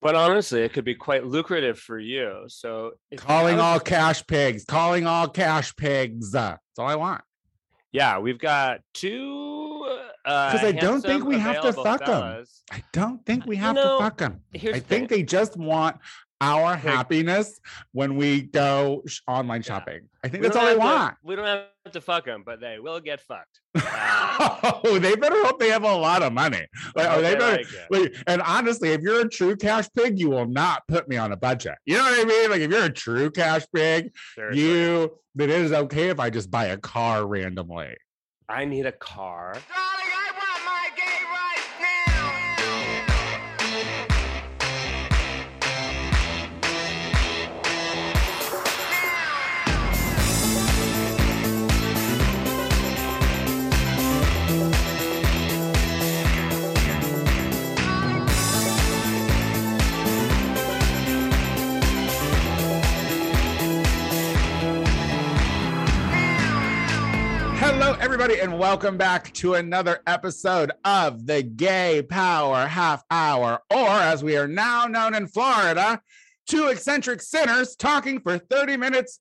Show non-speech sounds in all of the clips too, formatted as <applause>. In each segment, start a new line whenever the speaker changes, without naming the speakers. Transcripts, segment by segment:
But honestly, it could be quite lucrative for you. So you
Calling all cash pigs. Calling all cash pigs. Uh, That's all I want.
Yeah, we've got two. uh,
Because I don't think we have to fuck
fellas.
I don't think we
You
have
know,
to fuck them. I think they just want our
Pig.
happiness when we go sh- online
Yeah.
shopping. I think
We
that's all they
have to-
want.
we don't have to fuck them, but they will get fucked. Uh, <laughs>
oh, they better hope they have a lot of money. Like, oh, they
they
better.
like.
Like, and honestly, if you're a true cash pig, you will not put me on a budget. You know what I mean? Like if you're a true cash pig,
Seriously.
you that it is okay if I just buy a car randomly.
I need a car.
Hello, everybody, and welcome back to another episode of the Gay Power Half Hour, or as we are now known in Florida, two eccentric sinners talking for 30 minutes.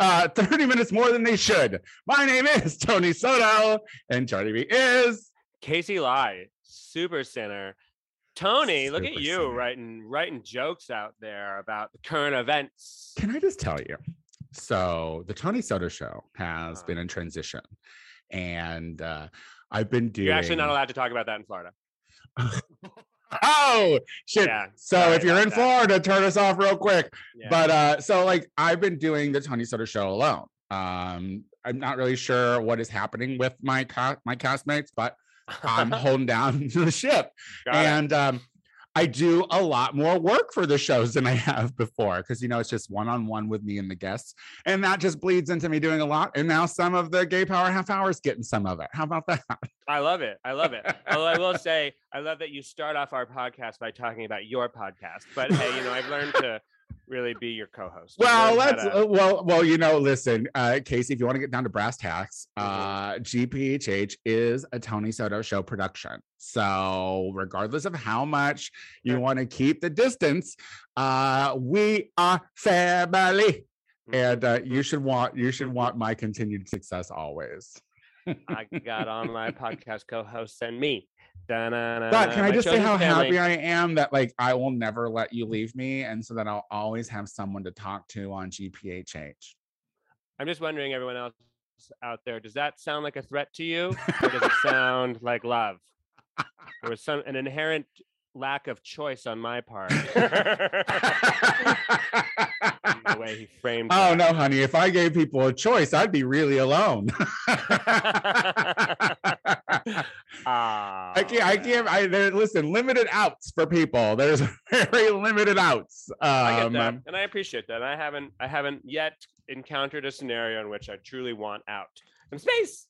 Uh, <laughs> 30 minutes more than they should. My name is Tony Soto, and Charlie B is
Casey Lai, super sinner. Tony, look at you
sinner.
writing writing jokes out there about the current events.
Can I just tell you? So the Tony Soto show has
Uh-huh.
been in transition, and uh, I've been doing.
You're actually not allowed to talk about that in Florida. <laughs>
Oh shit!
Yeah,
so
sorry
if you're in
that.
Florida, turn us off real quick.
Yeah.
But uh, so like I've been doing the Tony Soto show alone. Um, I'm not really sure what is happening with my ca- my castmates, but I'm <laughs> holding down <laughs> the ship.
Got
and um, I do a lot more work for the shows than I have before because you know it's just one on one with me and the guests, and that just bleeds into me doing a lot. And now some of the gay power half hours getting some of it. How about that?
I love it. I love it. Although I will <laughs> say, I love that you start off our podcast by talking about your podcast. But hey, you know, I've learned to really be your co-host.
Well, let's uh, well, well, you know, listen, uh, Casey, if you want to get down to brass tacks,
Mhm.
uh, GPHH is a Tony Soto show production. So, regardless of how much you want to keep the distance, uh, we are family,
Mm-hmm.
and uh, you should want you should want my continued success always. <laughs>
I got on my podcast co-hosts and me. Da-na-na,
But can I just say how happy I am that like I will never let you leave me, and so that I'll always have someone to talk to on GPHH.
I'm just wondering, everyone else out there, does that sound like a threat to you, or does it <laughs> sound like love? There was some an inherent lack of choice on my part. <laughs> <laughs> the way he framed.
Oh
that.
no, honey! If I gave people a choice, I'd be really alone. <laughs> I can't. I can't. I there, listen. Limited outs for people. There's <laughs> very limited outs.
I get
Um,
that, and I appreciate that. I haven't, I haven't yet encountered a scenario in which I truly want out some space.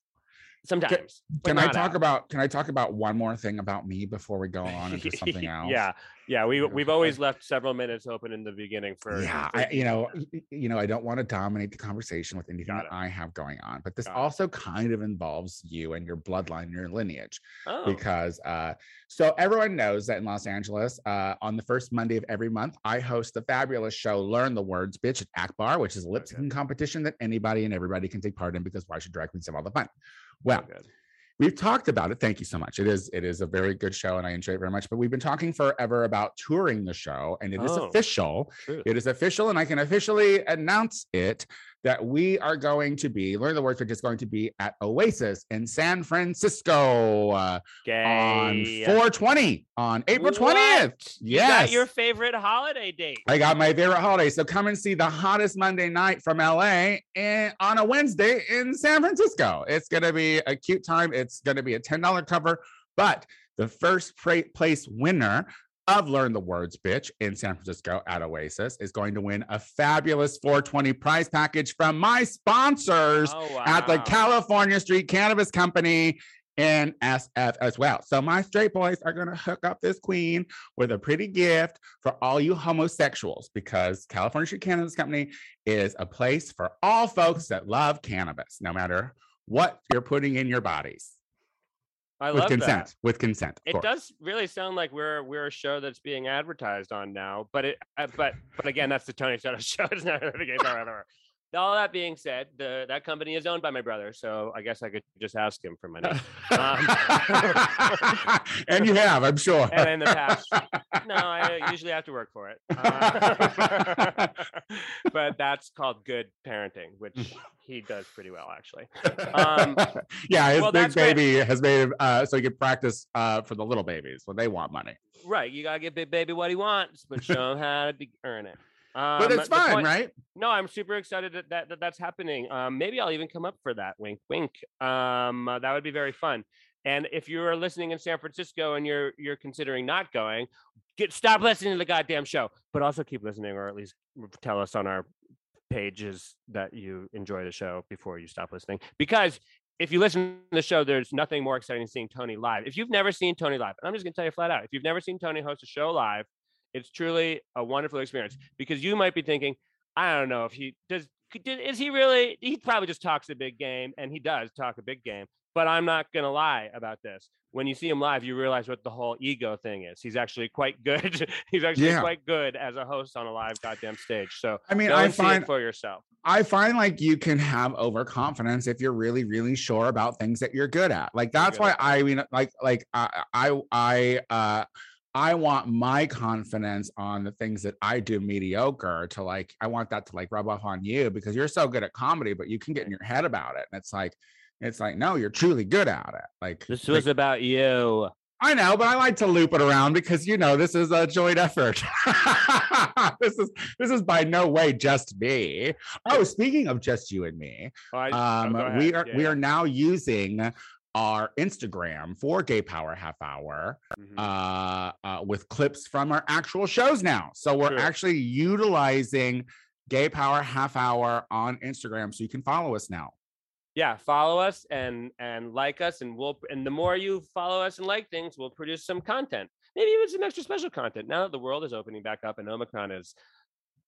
Sometimes. but
Can I talk
out.
about? Can I talk about one more thing about me before we go on into something <laughs> else?
Yeah, yeah. we we've always left several minutes open in the beginning for.
yeah, I, you know,
detail. <laughs>
y- y- you know, I don't want to dominate the conversation with anything that. I have going on, but this
Got it.
also kind of involves you and your bloodline, and your lineage.
Oh,
because uh, so everyone knows that in Los Angeles, uh, on the first Monday of every month, I host the fabulous show "Learn the Words, Bitch" at Akbar, which is a lip
Okay.
competition that anybody and everybody can take part in. Because why should drag queens have all the fun? Well,
so
we've talked about it. Thank you so much. It is it is a very good show, and I enjoy it very much. But we've been talking forever about touring the show, and it is
Oh.
official.
True.
It is official, and I can officially announce it that we are going to be learn the words, which is going to be at Oasis in San Francisco uh, on 420 on April 20th.
What? Is
Yes.
that your favorite holiday date?
I got my favorite holiday. So come and see the hottest Monday night from LA and on a Wednesday in San Francisco. It's going to be a cute time. It's going to be a $10 cover, but the first place winner of Learn the Words Bitch in San Francisco at Oasis is going to win a fabulous 420 prize package from my sponsors
Oh,
at the. California Street Cannabis Company and SF as well. So my straight boys are going to hook up this queen with a pretty gift for all you homosexuals because California Street Cannabis Company is a place for all folks that love cannabis, no matter what you're putting in your bodies.
I
with
love
consent.
that.
With consent. Of
It
course.
does really sound like we're we're a show that's being advertised on now, but it uh, but but again, that's the Tony Soto <laughs> show. It's not <laughs> the Gay Power Hour. All that being said, the that company is owned by my brother, so I guess I could just ask him for money. <laughs> Um, <laughs>
and you have, I'm sure.
and in the past, <laughs> no, I usually have to work for it. Uh, but that's called good parenting, which he does pretty well, actually. Um,
yeah, his
well,
big
that's great.
baby has made him uh, so he can practice uh, for the little babies when they want money.
Right, you gotta give big baby what he wants, but show him how to be- earn it. Um,
But it's fun,
point-
right?
No, I'm super excited that, that, that that's happening. Um, maybe I'll even come up for that. Wink, wink. Um, uh, that would be very fun. And if you're listening in San Francisco and you're you're considering not going, get stop listening to the goddamn show. But also keep listening, or at least tell us on our pages that you enjoy the show before you stop listening. Because if you listen to the show, there's nothing more exciting than seeing Tony live. If you've never seen Tony live, and I'm just gonna tell you flat out, if you've never seen Tony host a show live, it's truly a wonderful experience because you might be thinking, I don't know if he does. did- Is he really? He probably just talks a big game, and he does talk a big game. But I'm not gonna lie about this. When you see him live, you realize what the whole ego thing is. He's actually quite good. <laughs> He's actually
Yeah.
quite good as a host on a live goddamn stage. So
I mean, I find
for yourself.
I find like you can have overconfidence if you're really, really sure about things that you're good at. Like that's why
at
I mean, like, like I, I, I, uh, I want my confidence on the things that I do mediocre to like. I want that to like rub off on you because you're so good at comedy, but you can get in your head about it, and it's like, it's like, no, you're truly good at it. Like
This
like,
was about you.
I know, but I like to loop it around because you know this is a joint effort. <laughs> this is this is by no way just me. Oh, speaking of just you and me,
Oh, I- oh,
um,
go
we are
Yeah,
we are now using our Instagram for Gay Power Half Hour
Mhm.
uh, uh, with clips from our actual shows now. So we're
True.
actually utilizing Gay Power Half Hour on Instagram, so you can follow us now.
yeah follow us and and like us and we'll and the more you follow us and like things we'll produce some content maybe even some extra special content now that the world is opening back up and omicron is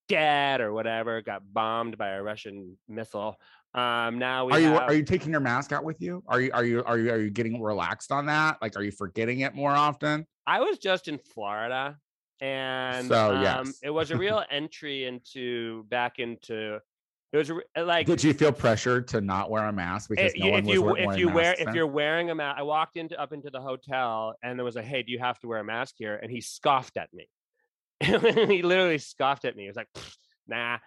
dead or whatever got bombed by a russian missile um now we
Are you
have,
are you taking your mask out with you? Are you are you are you are you getting relaxed on that? Like, are you forgetting it more often?
i was just in florida and
So,
um,
yes.
it was a real <laughs> entry into back into it was like
Did you feel pressure to not wear a mask because
Eh,
no
you-
one
if
was
you
wear-
if
wearing
you wear
masks
if you're wearing a mask, I walked into up into the hotel and there was a hey, do you have to wear a mask here? And he scoffed at me. <laughs> he literally scoffed at me. He was like, nah.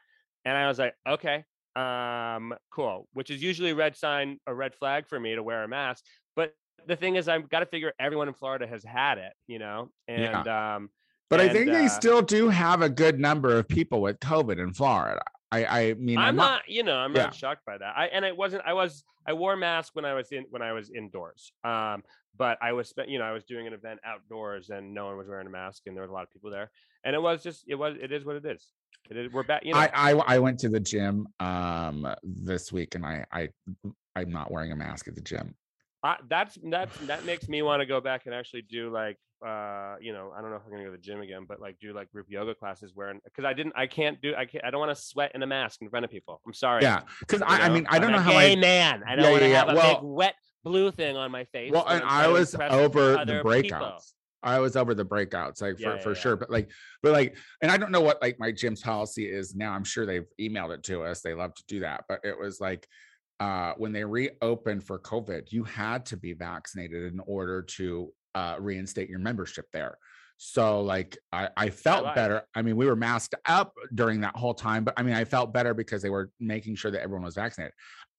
And I was like, okay, um, cool. Which is usually a red sign, a red flag for me to wear a mask. But the thing is, I've got to figure everyone in Florida has had it, you know,
Yeah.
and um,
But I
and,
think they
uh,
still do have a good number of people with COVID in Florida. I I mean,
I'm not, you know, I'm
Yeah.
not shocked by that. I and it wasn't. I was. I wore a mask when I was in when I was indoors. Um, but I was, you know, I was doing an event outdoors and no one was wearing a mask and there was a lot of people there. And it was just, it was, it is what it is. It. We're back. You know,
I, I I went to the gym um this week and I I I'm not wearing a mask at the gym.
I, that's that's that makes me want to go back and actually do like uh you know I don't know if I'm gonna go to the gym again but like do like group yoga classes wearing because I didn't I can't do I can't I don't want to sweat in a mask in front of people I'm sorry
Yeah, because I, I mean I don't
I'm
know how
gay
I
man I don't
Yeah,
want to
yeah,
have
yeah.
a
Well-
big wet blue thing on my face
well and I was over the breakouts.
people.
I was over the breakouts like for
Yeah,
for
yeah.
sure, but like but like and I don't know what like my gym's policy is now. I'm sure they've emailed it to us. They love to do that, but it was like uh when they reopened for COVID, you had to be vaccinated in order to uh reinstate your membership there. So like I, I felt
lied.
better. I mean, we were masked up during that whole time, but I mean, I felt better because they were making sure that everyone was vaccinated.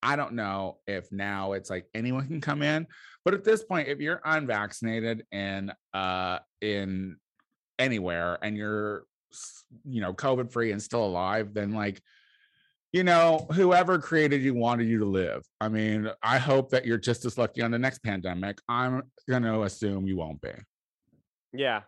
I don't know if now it's like anyone can come in, but at this point, if you're unvaccinated and uh in anywhere and you're you know COVID free and still alive, then like you know, whoever created you wanted you to live. I mean, I hope that you're just as lucky on the next pandemic. I'm gonna assume you won't be.
Yeah,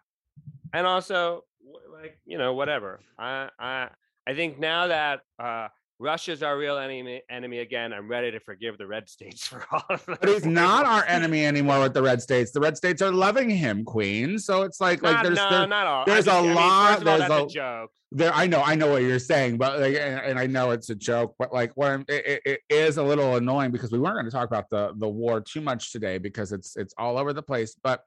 and also like you know whatever. I I I think now that uh Russia's our real enemy enemy again. I'm ready to forgive the red states <laughs> for all of
But he's not our enemy anymore with the red states. The red states are loving him, Queen. So it's like like there's
no,
there,
not all.
there's
I
a
mean,
lot-
all,
there's
a
a-
joke.
there I know I know what you're saying, but like and, and I know it's a joke, but like what I'm, it, it- it is a little annoying because we weren't going to talk about the the war too much today because it's it's all over the place. But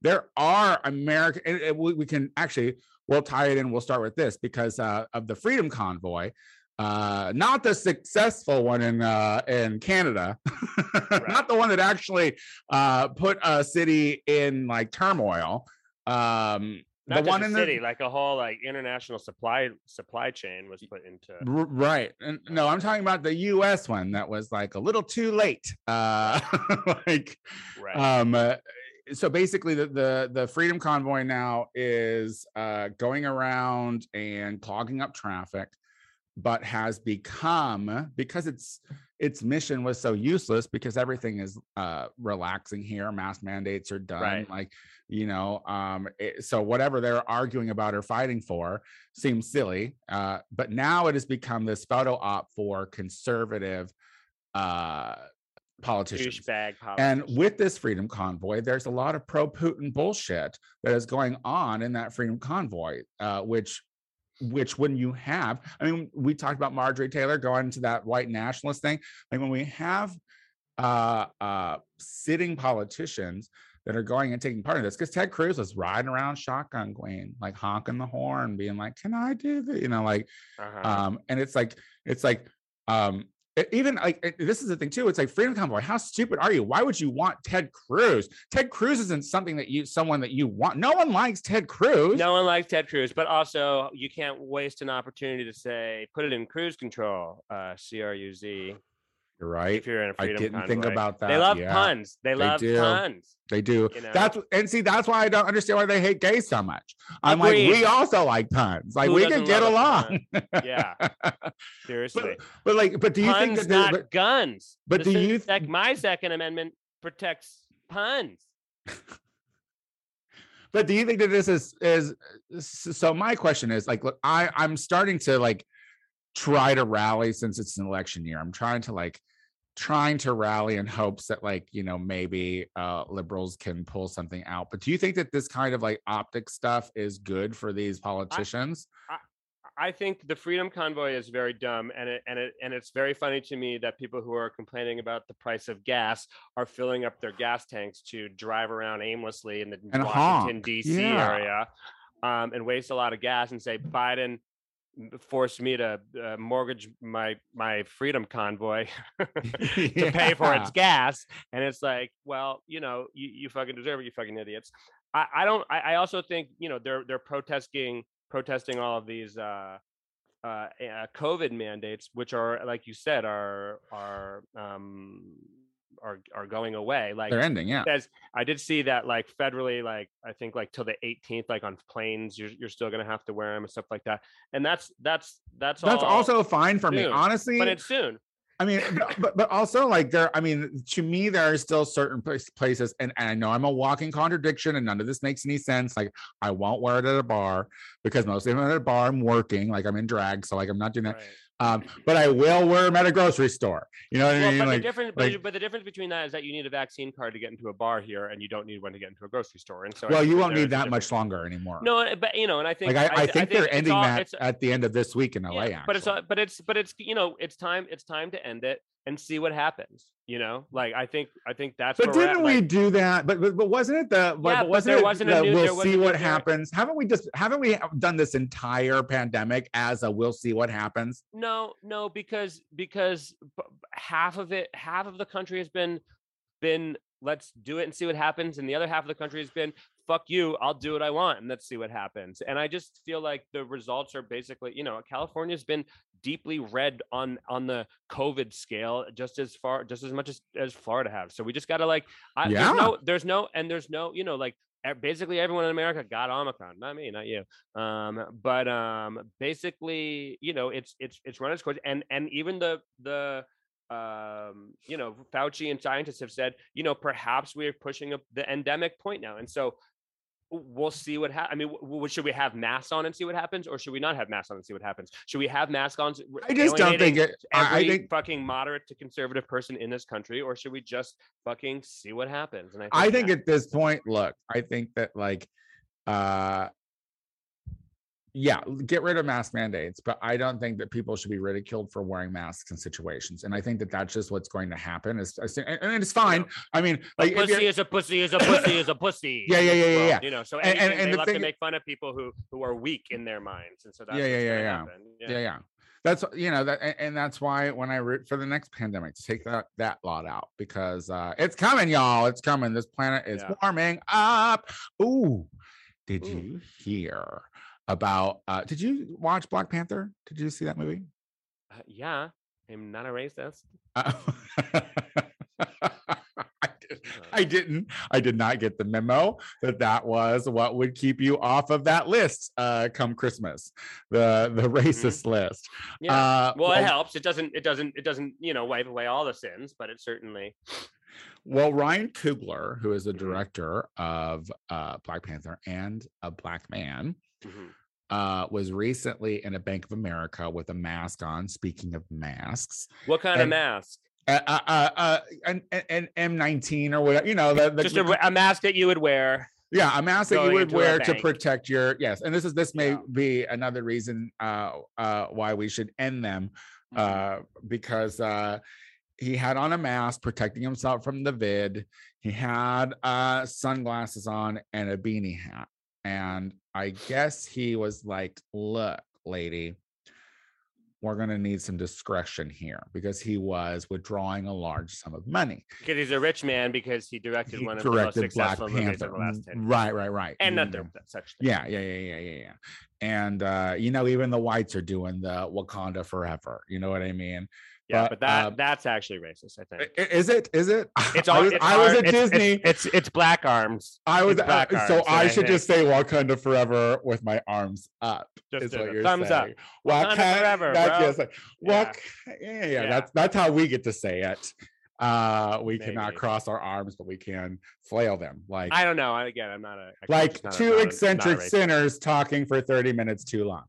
there are American. and- and we, we can actually we'll tie it in. We'll start with this because uh, of the Freedom Convoy. Uh, not the successful one in uh, in Canada, <laughs> not the one that actually uh, put a city in like turmoil. Um,
Not
the one in
a city,
the
like a whole like international supply supply chain was put into.
Right and no i'm talking about the us one that was like a little too late uh <laughs> like
Right.
um uh, so basically the, the the freedom convoy now is uh going around and clogging up traffic but has become because its its mission was so useless because everything is uh relaxing here mask mandates are done
Right.
like you know um it- so whatever they're arguing about or fighting for seems silly uh but now it has become this photo op for conservative uh politicians
douchebag
and with this freedom convoy, there's a lot of pro Putin bullshit that is going on in that freedom convoy, uh, which which when you have, I mean, we talked about Marjorie Taylor going to that white nationalist thing. Like when we have uh uh sitting politicians that are going and taking part in this, because Ted Cruz was riding around shotgun queen, like honking the horn, being like, Can I do that? You know, like
Uh-huh.
um and it's like it's like um even like this is the thing too it's like freedom convoy how stupid are you? Why would you want ted cruz? Ted cruz isn't something that you someone that you want. No one likes ted cruz.
No one likes Ted Cruz, but also you can't waste an opportunity to say put it in cruise control, uh, C R U Z.
you're right
If you're in a
i
freedom
didn't think about that
They love
yeah,
puns. They love
do.
puns.
they do
you know?
that's and see that's why i don't understand why they hate gays so much i'm
Agreed.
like we also like puns like
Who
we can get along?
Yeah, <laughs> seriously.
but like but do you
puns,
think that
not
but,
guns.
but do you
sec-
th-
my Second Amendment protects puns. <laughs>
but do you think that this is is so my question is like look i i'm starting to like try to rally since it's an election year i'm trying to like trying to rally in hopes that like you know maybe uh liberals can pull something out but do you think that this kind of like optic stuff is good for these politicians
I think the Freedom Convoy is very dumb, and it and it and it's very funny to me that people who are complaining about the price of gas are filling up their gas tanks to drive around aimlessly in the
And
Washington
honk,
D.C.
yeah.
area, um, and waste a lot of gas, and say Biden forced me to uh, mortgage my my Freedom Convoy <laughs> <laughs> to pay for its gas, and it's like, well, you know, you, you fucking deserve it, you fucking idiots. I, I don't. I, I also think you know they're they're protesting protesting all of these uh, uh, uh, COVID mandates, which are like you said are are um, are are going away. Like
they're ending yeah
says I did see that like federally, like I think like till the 18th, like on planes, you're you're still gonna have to wear them and stuff like that. And that's that's that's
that's also fine for me honestly
but it's soon.
I mean, but- but also like there, I mean, to me, there are still certain places, and, and I know I'm a walking contradiction, and none of this makes any sense. Like, I won't wear it at a bar because mostly I'm at a bar, I'm working, like I'm in drag, so like I'm not doing that.
Right.
Um, but I will wear them at a grocery store. You know what I mean?
but
Like,
the difference,
like-
but the difference between that is that you need a vaccine card to get into a bar here, and you don't need one to get into a grocery store. And so,
well, you won't need that much longer anymore.
No, uh, but you know, and I think
like I, I,
th-
think they're ending
all-
that at the end of this week in LA.
yeah,
actually,
but it's but it's but it's you know it's time it's time to end it and see what happens. You know, like I think I think that's.
But
where we're at,
didn't we
like-
do that? But but, but wasn't it the? But,
Yeah,
but wasn't
there
it
wasn't a
the
new-
we'll see what happens? Haven't we just haven't we done this entire pandemic as a we'll see what happens?
No, no, because because half of it, half of the country has been been let's do it and see what happens, and the other half of the country has been fuck you, I'll do what I want and let's see what happens. And I just feel like the results are basically, you know, California's been deeply red on on the COVID scale, just as far, just as much as as Florida have. So we just got to like, I,
Yeah.
there's no, there's no, and there's no, you know, like basically everyone in America got Omicron, not me, not you. Um, but um, basically, you know, it's it's it's run its course, and and even the the um, you know, Fauci and scientists have said, you know, perhaps we are pushing up the endemic point now, and so we'll see what happens. I mean, w- should we have masks on and see what happens, or should we not have masks on and see what happens? Should we have masks on?
I just don't think it. I, I think
fucking moderate to conservative person in this country, or should we just fucking see what happens? And I think,
I think at this point, look, I think that like, uh, yeah, get rid of mask mandates, but I don't think that people should be ridiculed for wearing masks in situations. And I think that that's just what's going to happen. Is and and it's fine. I mean, like, if
pussy is a pussy is a pussy is a pussy.
Yeah, yeah, yeah, yeah, yeah.
You know, so
And- and-
anything,
and
they
the
love
thing-
to make fun of people who who are weak in their minds, and so that's
Yeah,
what's
yeah, yeah, yeah. yeah, yeah. That's you know that, and, and that's why when I root for the next pandemic to take that that lot out because uh it's coming, y'all. It's coming. This planet is
Yeah.
warming up. Ooh, did
Ooh.
you hear about? uh Did you watch Black Panther? Did you see that movie?
Uh, yeah, I'm not a racist. <laughs>
Uh, I, did, I didn't. I did not get the memo that that was what would keep you off of that list uh, come Christmas, the the racist list.
Yeah.
Uh,
well, it helps. It doesn't. It doesn't. It doesn't. You know, wipe away all the sins, but it certainly.
Well, Ryan Coogler, who is the
Mhm.
director of uh, Black Panther and a Black Man,
Mhm.
uh, was recently in a Bank of America with a mask on. Speaking of masks,
What kind of mask?
uh, uh, uh, an, an M19 or whatever, you know, the, the,
Just a, a mask that you would wear.
yeah, a mask that you would wear to protect your yes. And this is this may
Yeah.
be another reason uh, uh, why we should end them
Mhm.
uh, because uh, he had on a mask protecting himself from the vid. He had uh, sunglasses on and a beanie hat. And I guess he was like, look, lady, we're going to need some discretion here because he was withdrawing a large sum of money.
because he's a rich man because he directed
He
one of the most
Black
successful movies
Panther.
of the last 10 years.
Right, right, right.
And not
Mm.
there such thing.
Yeah, yeah, yeah, yeah, yeah, yeah. And uh, you know, even the whites are doing the Wakanda forever. You know what I mean?
Yeah,
But,
but that
uh,
that's actually racist, I think.
Is it? Is it?
It's
I was,
it's
I was at
it's-
Disney.
It's, it's it's black arms.
I was
black
uh, so
arms,
I
I
should just say Wakanda forever with my arms up.
Just
is what you're
thumbs up.
saying.
Wakanda forever,
that's,
bro.
yes, like,
Yeah.
Wak- yeah, yeah, yeah,
Yeah.
That's that's how we get to say it. Uh, we cannot cross our arms, but we can flail them. Like
I don't know. I, again, I'm not a actually,
like
not
two
not a- not a
eccentric sinners talking for 30 minutes too long.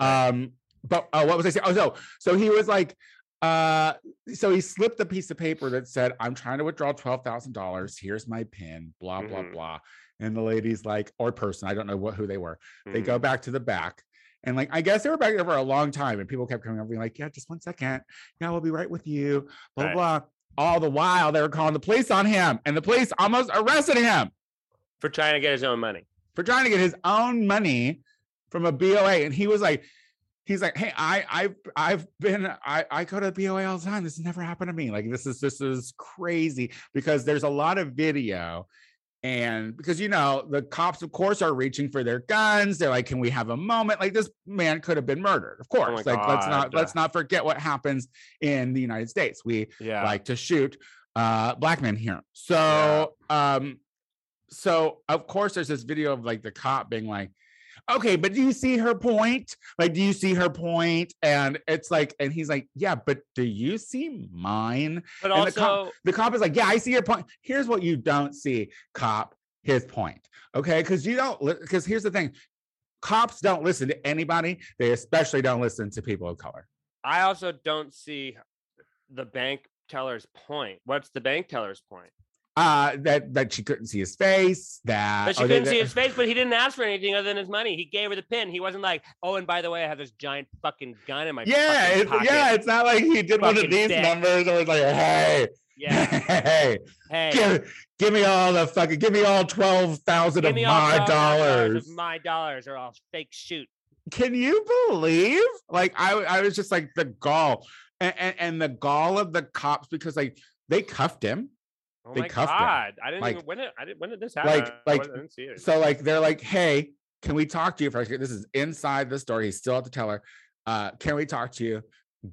Right.
Um, but uh, what was I saying? Oh, so so he was like, uh, so he slipped a piece of paper that said, I'm trying to withdraw twelve thousand dollars. Here's my pin, blah, blah,
Mhm.
blah. And the lady's like, or person, I don't know what who they were. They
Mhm.
go back to the back. And like, I guess they were back there for a long time, and people kept coming over being like, Yeah, just one second. Yeah, we'll be right with you. Blah,
Right.
blah. All the while they were calling the police on him, and the police almost arrested him
for trying to get his own money.
for trying to get his own money from a BOA. And he was like, he's like, hey, I I've I've been I, I go to BOA all the time. This has never happened to me. Like this is this is crazy because there's a lot of video. And because you know, the cops, of course, are reaching for their guns. They're like, can we have a moment? Like this man could have been murdered, of course.
my
like, let's not let's not forget what happens in the United States. We
Yeah.
like to shoot uh black men here. So um so of course there's this video of like the cop being like, okay, but do you see her point? Like, do you see her point? And it's like, and he's like, yeah, but do you see mine?
but
and the cop-
also,
The cop is like, yeah, I see your point. Here's what you don't see, cop. His point. Okay. Cause you don't, because here's the thing cops don't listen to anybody. They especially don't listen to people of color.
I also don't see the bank teller's point. What's the bank teller's point?
Uh, that that she couldn't see his face. That
But she couldn't see his face, but he didn't ask for anything other than his money. He gave her the pin. He wasn't like, oh, and by the way, I have this giant fucking gun in my
Yeah,
fucking pocket.
yeah. It's not like he did one of these
dick.
numbers or it's like, hey,
yeah.
hey,
Hey,
give, give me all the fucking, give me all twelve thousand of my dollars.
of my dollars, or I'll fake shoot.
Can you believe? Like, I, I was just like the gall, and, and, and the gall of the cops because like they cuffed him.
Oh
They
my
cuffed him.
god! I didn't
Like-
even when did I did when did this happen?
Like- like,
I didn't see it.
So like they're like, hey, can we talk to you for? This is inside the store. He's still at the teller. Uh, can we talk to you?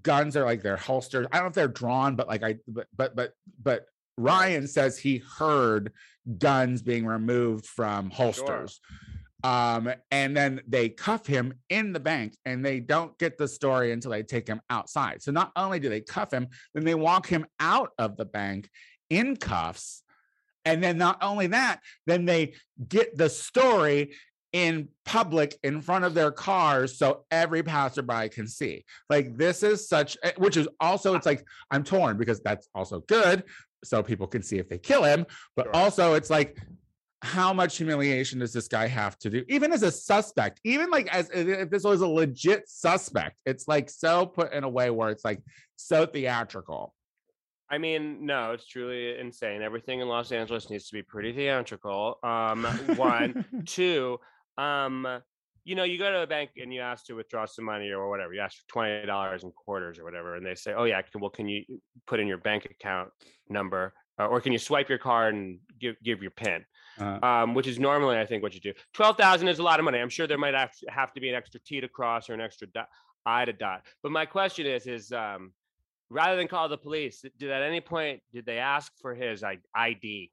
Guns are like they're holstered. I don't know if they're drawn, but like I but but but but Ryan says he heard guns being removed from holsters. Um, and then they cuff him in the bank and they don't get the story until they take him outside. So not only do they cuff him, then they walk him out of the bank in cuffs And then not only that, then they get the story in public in front of their cars so every passerby can see. Like this is such which is also it's like I'm torn because that's also good so people can see if they kill him, but
Sure.
also it's like how much humiliation does this guy have to do even as a suspect even like as if this was a legit suspect it's like so put in a way where it's like so theatrical
I mean, no, it's truly insane. Everything in Los Angeles needs to be pretty theatrical. Um, one, <laughs> two, um, you know, you go to a bank and you ask to withdraw some money or whatever. You ask for twenty dollars in quarters or whatever, and they say, "Oh yeah, can- well, can you put in your bank account number, uh, or can you swipe your card and give give your PIN?"
Uh,
um, which is normally I think what you do. Twelve thousand is a lot of money. I'm sure there might have to, have to be an extra T to cross or an extra dot, I to dot. But my question is, is um, rather than call the police, did at any point did they ask for his ID?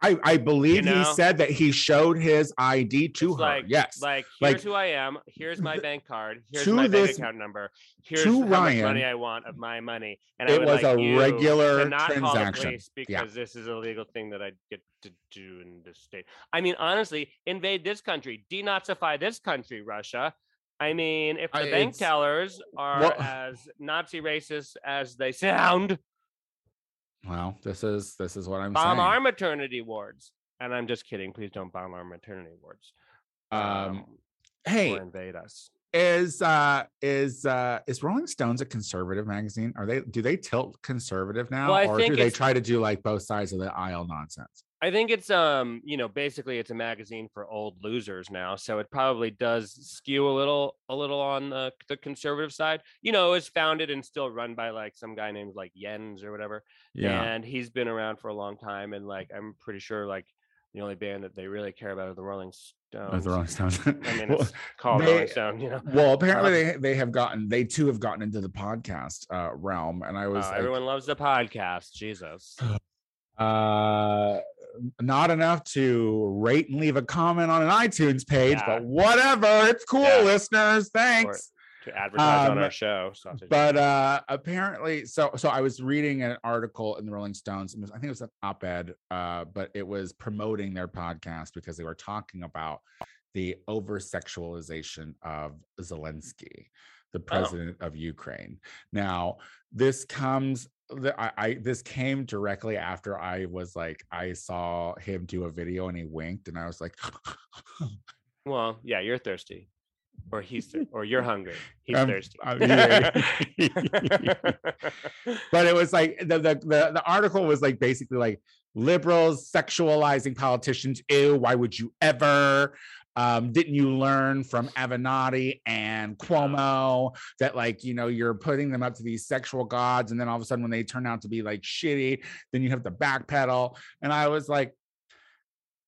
I, I believe
know?
he said that he showed his ID to
It's
her.
like-
yes.
Like,
Like,
here's who I am. Here's my bank card. Here's my
this-
bank account number. Here's
to
how much money I want of my money. And I
it was
like
a
you
regular
to not call the
transaction.
police
Yeah.
because this is a legal thing that I get to do in this state. I mean, honestly, invade this country, denazify this country, Russia. I mean, if the
I-
bank tellers are
well-
as Nazi racist as they sound,
Well, this is this is what I'm saying.
bomb
saying.
our maternity wards. And I'm just kidding. Please don't bomb our maternity wards.
um, hey,
or invade us.
is uh is uh is Rolling Stones a conservative magazine? Are they do they tilt conservative now,
Well,
or do they try to do like both sides of the aisle nonsense?
I think it's um, you know, basically it's a magazine for old losers now, so it probably does skew a little a little on the, the conservative side. You know, it's founded and still run by like some guy named like Jens or whatever.
Yeah,
And he's been around for a long time and like I'm pretty sure like the only band that they really care about are the Rolling
of
Stones.
the Rolling Stones. <laughs>
I mean,
Well,
it's called
they-
Rolling Stone, you know.
well, apparently
Uh,
they they have gotten they too have gotten into the podcast uh realm, and I was
Oh,
like,
everyone loves the podcast. Jesus. <sighs>
uh not enough to rate and leave a comment on an iTunes page,
Yeah.
but whatever. It's cool,
Yeah.
listeners. Thanks.
To advertise on
Um,
our show. Sausage.
but uh apparently so so i was reading an article in the rolling stones and was- i think it was an op-ed uh but it was promoting their podcast because they were talking about the over sexualization of zelensky the president of ukraine now this comes the, I, I this came directly after i was like i saw him do a video and he winked and i was like <laughs>
Well, yeah, you're thirsty, or he's or you're hungry. He's
Um,
thirsty.
uh, yeah. <laughs> but it was like the, the the the article was like basically like liberals sexualizing politicians. Ew, why would you ever? Um, didn't you learn from Avenatti and Cuomo that like you know you're putting them up to these sexual gods, and then all of a sudden when they turn out to be like shitty, then you have to backpedal. And I was like,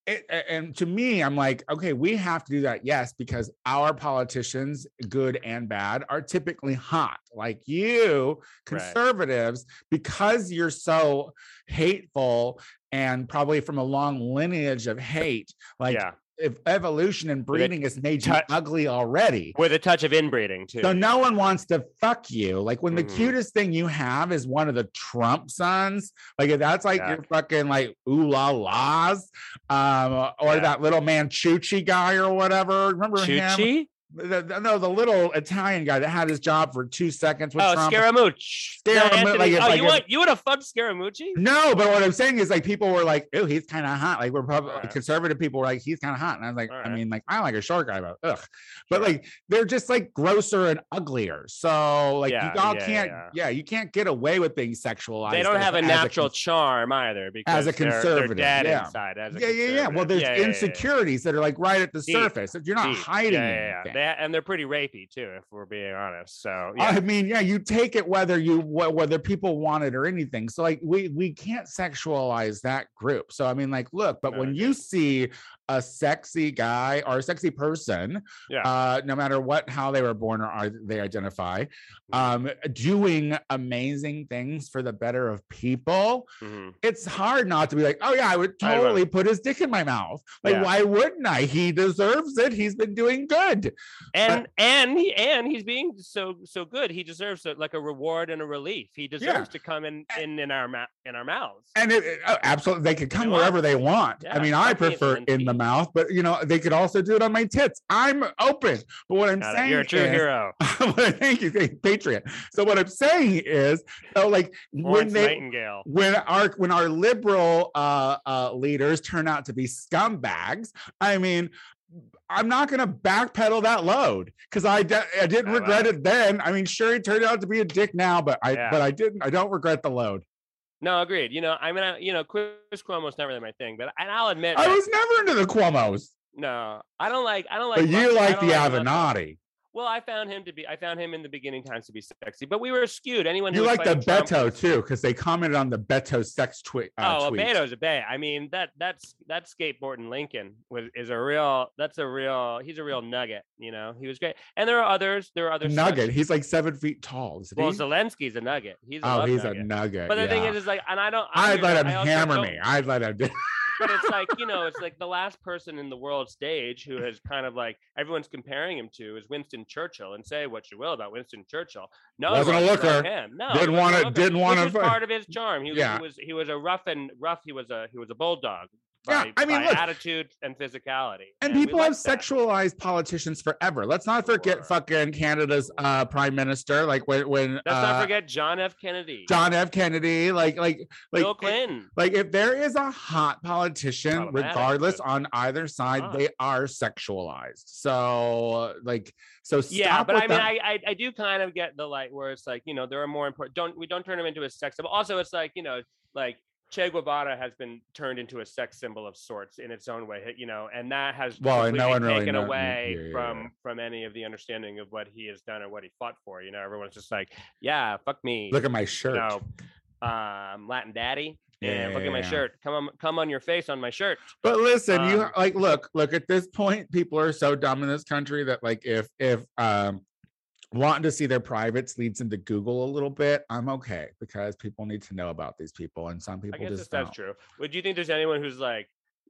it, and to me, I'm like, okay, we have to do that, yes, because our politicians, good and bad, are typically hot. Like you,
Right.
conservatives, because you're so hateful and probably from a long lineage of hate, like
yeah,
if evolution and breeding has made you ugly already.
with a touch of inbreeding too.
So no one wants to fuck you. Like when the
Mhm.
cutest thing you have is one of the Trump sons, like if that's like
Yeah.
your fucking like ooh la la's, um, or
Yeah.
that little man Chuchi guy or whatever. Remember him? The, the- no, the little Italian guy that had his job for two seconds with
Oh,
Trump.
Scaramucci.
Scaramucci, like,
oh,
I
you want you would have fucked Scaramucci?
No, but what I'm saying is like people were like, "Oh, he's kind of hot." Like we're probably
Alright.
conservative people were like, "He's kind of hot," and I was like, "I mean, like I'm like a short guy, but ugh." But like they're just like grosser and uglier. So like
Yeah,
you all
yeah,
can't,
yeah.
yeah. you can't get away with being sexualized.
They don't
as-
have a natural
cons-
charm either because
As a
they're-
conservative,
they're, dead
yeah.
inside. As a
yeah, yeah, yeah. Well, there's insecurities that are like right at the
Deep,
surface. You're not
Deep.
hiding
Yeah, yeah, yeah.
anything.
They- and they're pretty rapey too, if we're being honest. So yeah,
I mean, yeah, you take it whether you whether people want it or anything. So like we we can't sexualize that group. So I mean, like, look, but
No,
when you see a sexy guy or a sexy person,
Yeah.
uh, no matter what how they were born or are they identify, um, doing amazing things for the better of people,
Mhm.
it's hard not to be like, oh yeah, I would
I
totally put his dick in my mouth. Like,
Yeah.
why wouldn't I? He deserves it. He's been doing good.
and and he and he's being so so good. He deserves a, like a reward and a relief. He deserves to come in in in our mouth in our mouths.
And it, it- oh, absolutely, they could come wherever they want. I mean, I prefer in the. Mouth, but you know, they could also do it on my tits. I'm open. But what I'm
Got it.
saying
You're a true
is,
hero. <laughs>
thank you, Patriot. So what I'm saying is, so like when they
Nightingale.
when our when our liberal uh, uh, leaders turn out to be scumbags, I mean, I'm not going to backpedal that load because I de- I didn't
Oh,
regret
wow.
it then. I mean, sure, he turned out to be a dick now, but I
Yeah.
but I didn't. I don't regret the load.
No, agreed. You know, I mean, I, you know, Chris Cuomo's not really my thing, but and I'll admit,
I was never into the Cuomo's,
no, I don't like, I don't like.
but you like the
Musk.
Avenatti.
Well, I found him to be, I found him in the beginning times to be sexy, but we were skewed. Anyone who
You like the
Trump
Beto too, because they commented on the Beto sex tweet. Uh,
Oh,
tweet.
Beto's a bay. I mean, that that's that skateboarding Lincoln was is a real. That's a real. He's a real nugget. You know, he was great. And there are others. There are others. such-
nugget. He's like seven feet tall.
Well,
he?
Zelensky's a nugget. He's a
oh, he's
nugget.
a nugget.
But the thing is, is like, and I don't. I
I'd let him
I
hammer me. I'd let him do.
But it's like you know it's like <laughs> the last person in the world stage who has kind of like everyone's comparing him to is winston churchill and say what you will about winston churchill no
Wasn't a looker.
him no
Didn't
wasn't
wanna- didn't wanna
part of his charm he
Yeah.
he was he was a rough and rough he was a he was a bulldog
Yeah, I mean,
by
look-
attitude and physicality
And
we
people have
like
sexualized politicians forever. Let's not forget
Sure.
fucking Canada's uh, prime minister, like when when
let's
uh,
not forget john f kennedy
John F. Kennedy, like like like
bill clinton
like if there is a hot politician, regardless
but-
on either side,
Hot.
they are sexualized. So like so stop
yeah, but I mean. I, I I do kind of get the like where it's like you know there are more important. Don't we don't turn them into a sex symbol. Also, it's like you know like Che Guevara has been turned into a sex symbol of sorts in its own way. You know, and that has
Well, no one really
taken away
yeah, yeah,
from
yeah.
from any of the understanding of what he has done or what he fought for. You know, everyone's just like, yeah, fuck me.
Look at my
you
shirt.
know, um, Latin daddy. And look at my shirt. Come on, come on your face on my shirt.
But listen, you
Um,
like look, look at this point, people are so dumb in this country that like if if um wanting to see their privates leads into Google a little bit, I'm okay because people need to know about these people and some
I
people
guess
just
that's true. Would you think there's anyone who's like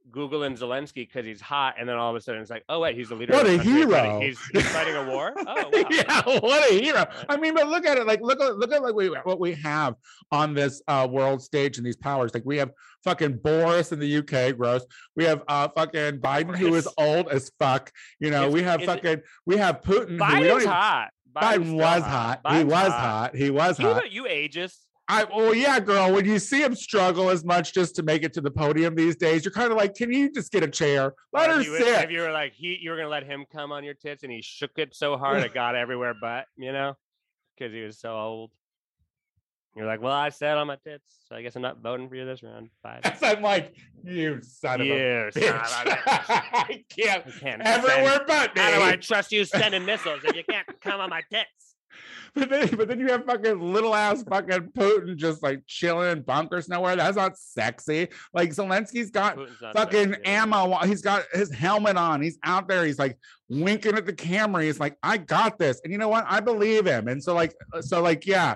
Googling Zelensky because he's hot, and then all of a sudden it's like, oh wait, he's the leader.
What a
country
hero.
He's, he's fighting a war. Oh <laughs> wow.
yeah, what a hero. I mean, but look at it. Like, look at look at like we what we have on this uh world stage and these powers. Like we have fucking Boris in the UK, gross. We have uh fucking Biden, who is old as fuck. You know, we have
is it-
fucking we have Putin.
Biden's
even-
hot.
Biden was hot. He was hot. He was
You,
hot.
you ageist.
I well, yeah, girl. When you see him struggle as much just to make it to the podium these days, you're kind of like, can you just get a chair? Let
If
her
you,
sit.
If you were like he, you were gonna let him come on your tits, and he shook it so hard it <laughs> got everywhere, but you know, because he was so old. You're like, well, I said on my tits, so I guess I'm not voting for you this round. Bye.
I'm like, you son of a
You
bitch.
son of a bitch. <laughs>
I can't
You can't send-
everywhere but me.
How do I trust you sending <laughs> missiles if you can't come on my tits?
But then, but then you have fucking little ass fucking Putin just like chilling in bunkers nowhere. That's not sexy. Like Zelensky's got fucking
sexy, yeah.
ammo. He's got his helmet on. He's out there. He's like winking at the camera. He's like, I got this. And you know what? I believe him. And so like, uh, so like, yeah,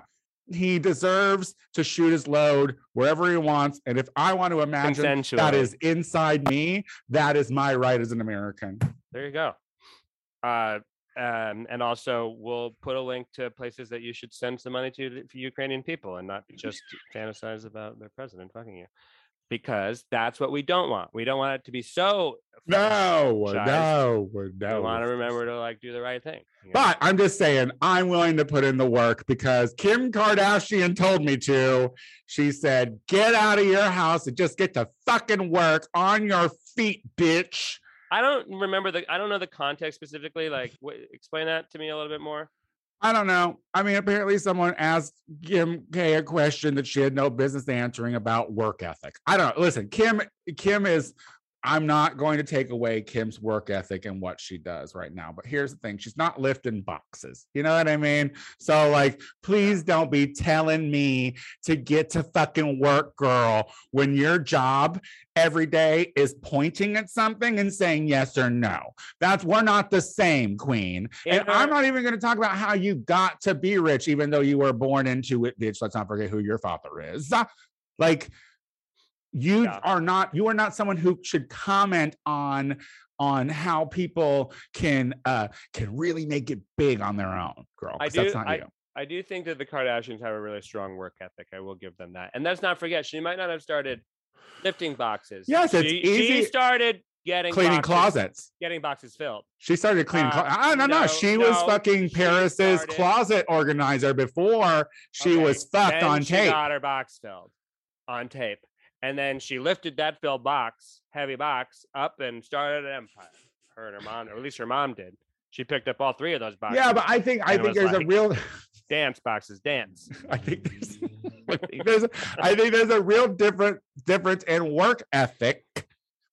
he deserves to shoot his load wherever he wants. And if I want to imagine that is inside me, that is my right as an American.
There you go. Uh, um, and also, we'll put a link to places that you should send some money to for Ukrainian people and not just fantasize about their president fucking you, because that's what we don't want. We don't want it to be so.
No,
Guys,
no,
We
no.
want to remember to like do the right thing. you know?
But I'm just saying, I'm willing to put in the work because Kim Kardashian told me to. She said, get out of your house and just get to fucking work on your feet, bitch.
I don't remember the. I don't know the context specifically. Like, wh- explain that to me a little bit more.
I don't know. I mean, apparently someone asked Kim K a question that she had no business answering about work ethic. I don't know. Listen, Kim, Kim is I'm not going to take away Kim's work ethic and what she does right now. But here's the thing she's not lifting boxes. You know what I mean? So, like, please don't be telling me to get to fucking work, girl, when your job every day is pointing at something and saying yes or no. That's we're not the same, queen. And uh,
I'm
not even going to talk about how you got to be rich, even though you were born into it, bitch. Let's not forget who your father is. Like, you
Yeah.
are not you are not someone who should comment on on how people can uh can really make it big on their own girl
I
'cause that's
do-
not
I-
you
I do think that the Kardashians have a really strong work ethic. I will give them that. And let's not forget, she might not have started lifting boxes.
Yes, it's
she,
easy-
She started getting
cleaning
boxes-
closets
getting boxes filled.
she started cleaning
Uh,
clo- ah, no, no
no,
she was
no,
fucking
she
paris's
started-
closet organizer before she
Okay,
was fucked
then
on
she
tape
got her box filled on tape, and then she lifted that filled box, heavy box, up and started an empire. Her and her mom, or at least her mom did. She picked up all three of those boxes.
yeah but i think i think there's a real <laughs>
dance boxes, dance. <laughs>
I think there's, <laughs> I think there's, I think there's a real different difference in work ethic.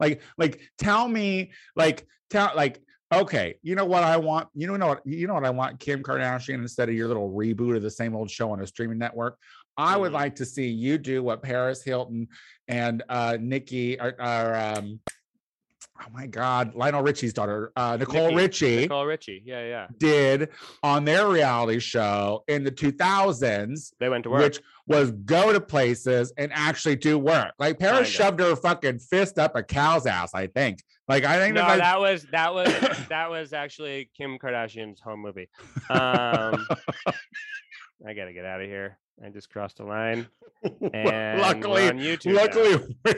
Like, like, tell me, like, tell, like, okay, you know what I want? You know what? You know what I want? Kim Kardashian instead of your little reboot of the same old show on a streaming network. I would
Mhm.
like to see you do what Paris Hilton and uh Nikki are, um. Oh my God, Lionel Richie's daughter, uh, Nicole
Nikki-
Richie
Nicole Richie. Yeah, yeah.
did on their reality show in the 2000s
They went to work.
which was go to places and actually do work. Like Paris shoved her fucking fist up a cow's ass, I think. Like I think
no,
that,
that was that was <coughs> that was actually Kim Kardashian's home movie. <laughs> Um, I gotta get out of here. I just crossed the line, <laughs> and
luckily,
on YouTube.
luckily, <laughs>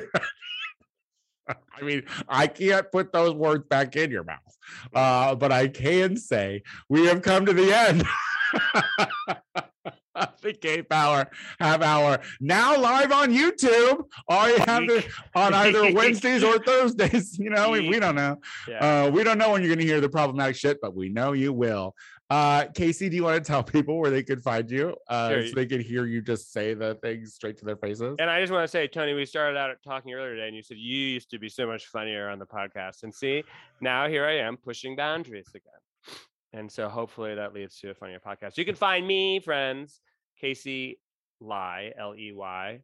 I mean, I can't put those words back in your mouth, uh, but I can say we have come to the end. <laughs> The gay power half hour now live on YouTube. All you have to on either <laughs> Wednesdays or Thursdays. <laughs> You know, we, we don't know.
Yeah.
Uh, we don't know when you're going to hear the problematic shit, but we know you will. Uh, Casey, do you want to tell people where they could find you uh,
Sure.
so they could hear you just say the things straight to their faces?
And I just want to say, Tony, we started out talking earlier today, and you said you used to be so much funnier on the podcast. And see, now here I am pushing boundaries again. And so hopefully that leads to a funnier podcast. You can find me, friends, Casey Ley, L E Y.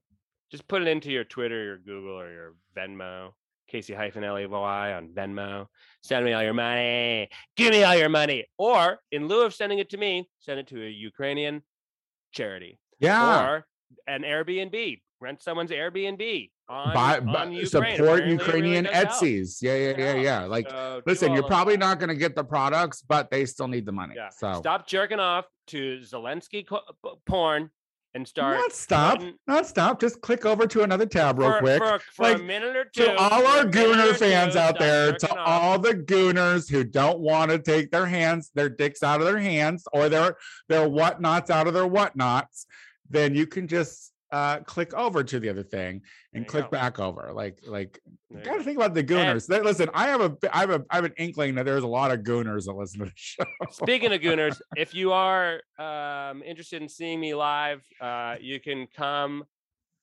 Just put it into your Twitter, your Google, or your Venmo. Casey hyphen L E Y on Venmo. Send me all your money. Give me all your money. Or in lieu of sending it to me, send it to a Ukrainian charity
yeah.
or an Airbnb. Rent someone's Airbnb on,
Buy,
on Ukraine.
support
Apparently really
Ukrainian
does.
Etsy's. Yeah, yeah, yeah,
Yeah.
yeah. Like,
So
listen, you're probably not going to get the products, but they still need the money.
Yeah.
So
Stop jerking off to Zelensky porn and start
not stop, not stop. Just click over to another tab real
for,
quick.
for, for
Like,
a minute or two.
to all our
a minute or
gooner
two,
fans out there, to
off.
all the gooners who don't want to take their hands, their dicks out of their hands, or their their whatnots out of their whatnots, then you can just uh, click over to the other thing and click
go.
back over. Like like
There
gotta
go.
think about the gooners. They- listen, I have a I have a I have an inkling that there's a lot of gooners that listen to the show. <laughs>
Speaking of Gooners, if you are um, interested in seeing me live, uh, you can come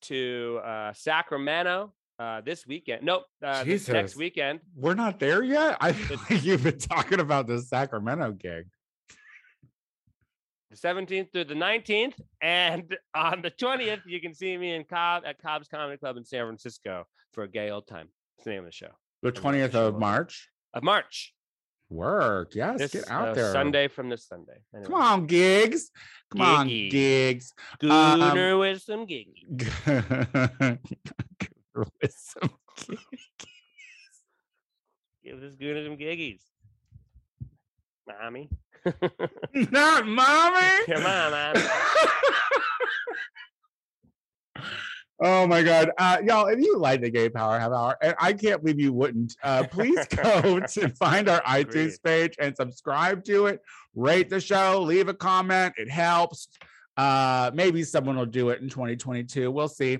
to uh, Sacramento uh, this weekend. Nope, uh, this next weekend.
We're not there yet. I feel like <laughs> you've been talking about the Sacramento gig.
The 17th through the 19th. And <laughs> on the 20th, you can see me in Cobb at Cobb's Comedy Club in San Francisco for a gay old time. That's the name of the show.
The twentieth
sure
of March.
Of March.
Work. Yes,
This
get out
uh,
there.
Sunday from this Sunday.
Come on, gigs. Come on,
Giggy.
gigs. Um, <laughs>
Gooner with some giggy.
With some gigs.
Give this Gooner some giggies. Mommy.
Not mommy. <laughs>
Come on, mommy. <laughs>
Oh my god, uh, y'all! If you like the Gay Power Half Hour, and I can't believe you wouldn't, uh, please <laughs> go to find our iTunes page and subscribe to it. Rate the show, leave a comment; it helps. Uh, maybe someone will do it in 2022. We'll see.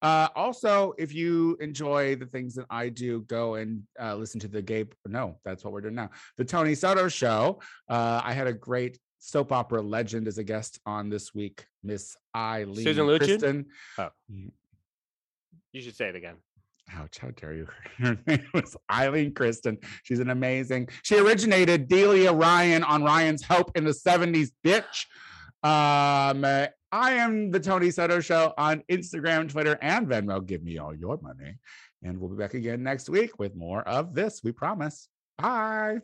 Uh, also, if you enjoy the things that I do, go and uh, listen to the Gay. No, that's what we're doing now. The Tony Soto Show. Uh, I had a great soap opera legend as a guest on this week, Miss Ilene
Susan Luchin?
Kristen. <laughs>
You should say it again.
Ouch, how dare you? <laughs> Her name was Ilene Kristen. She's an amazing. She originated Delia Ryan on Ryan's Hope in the 70s, bitch. Um, I am the Tony Soto Show on Instagram, Twitter, and Venmo. Give me all your money. And we'll be back again next week with more of this. We promise. Bye.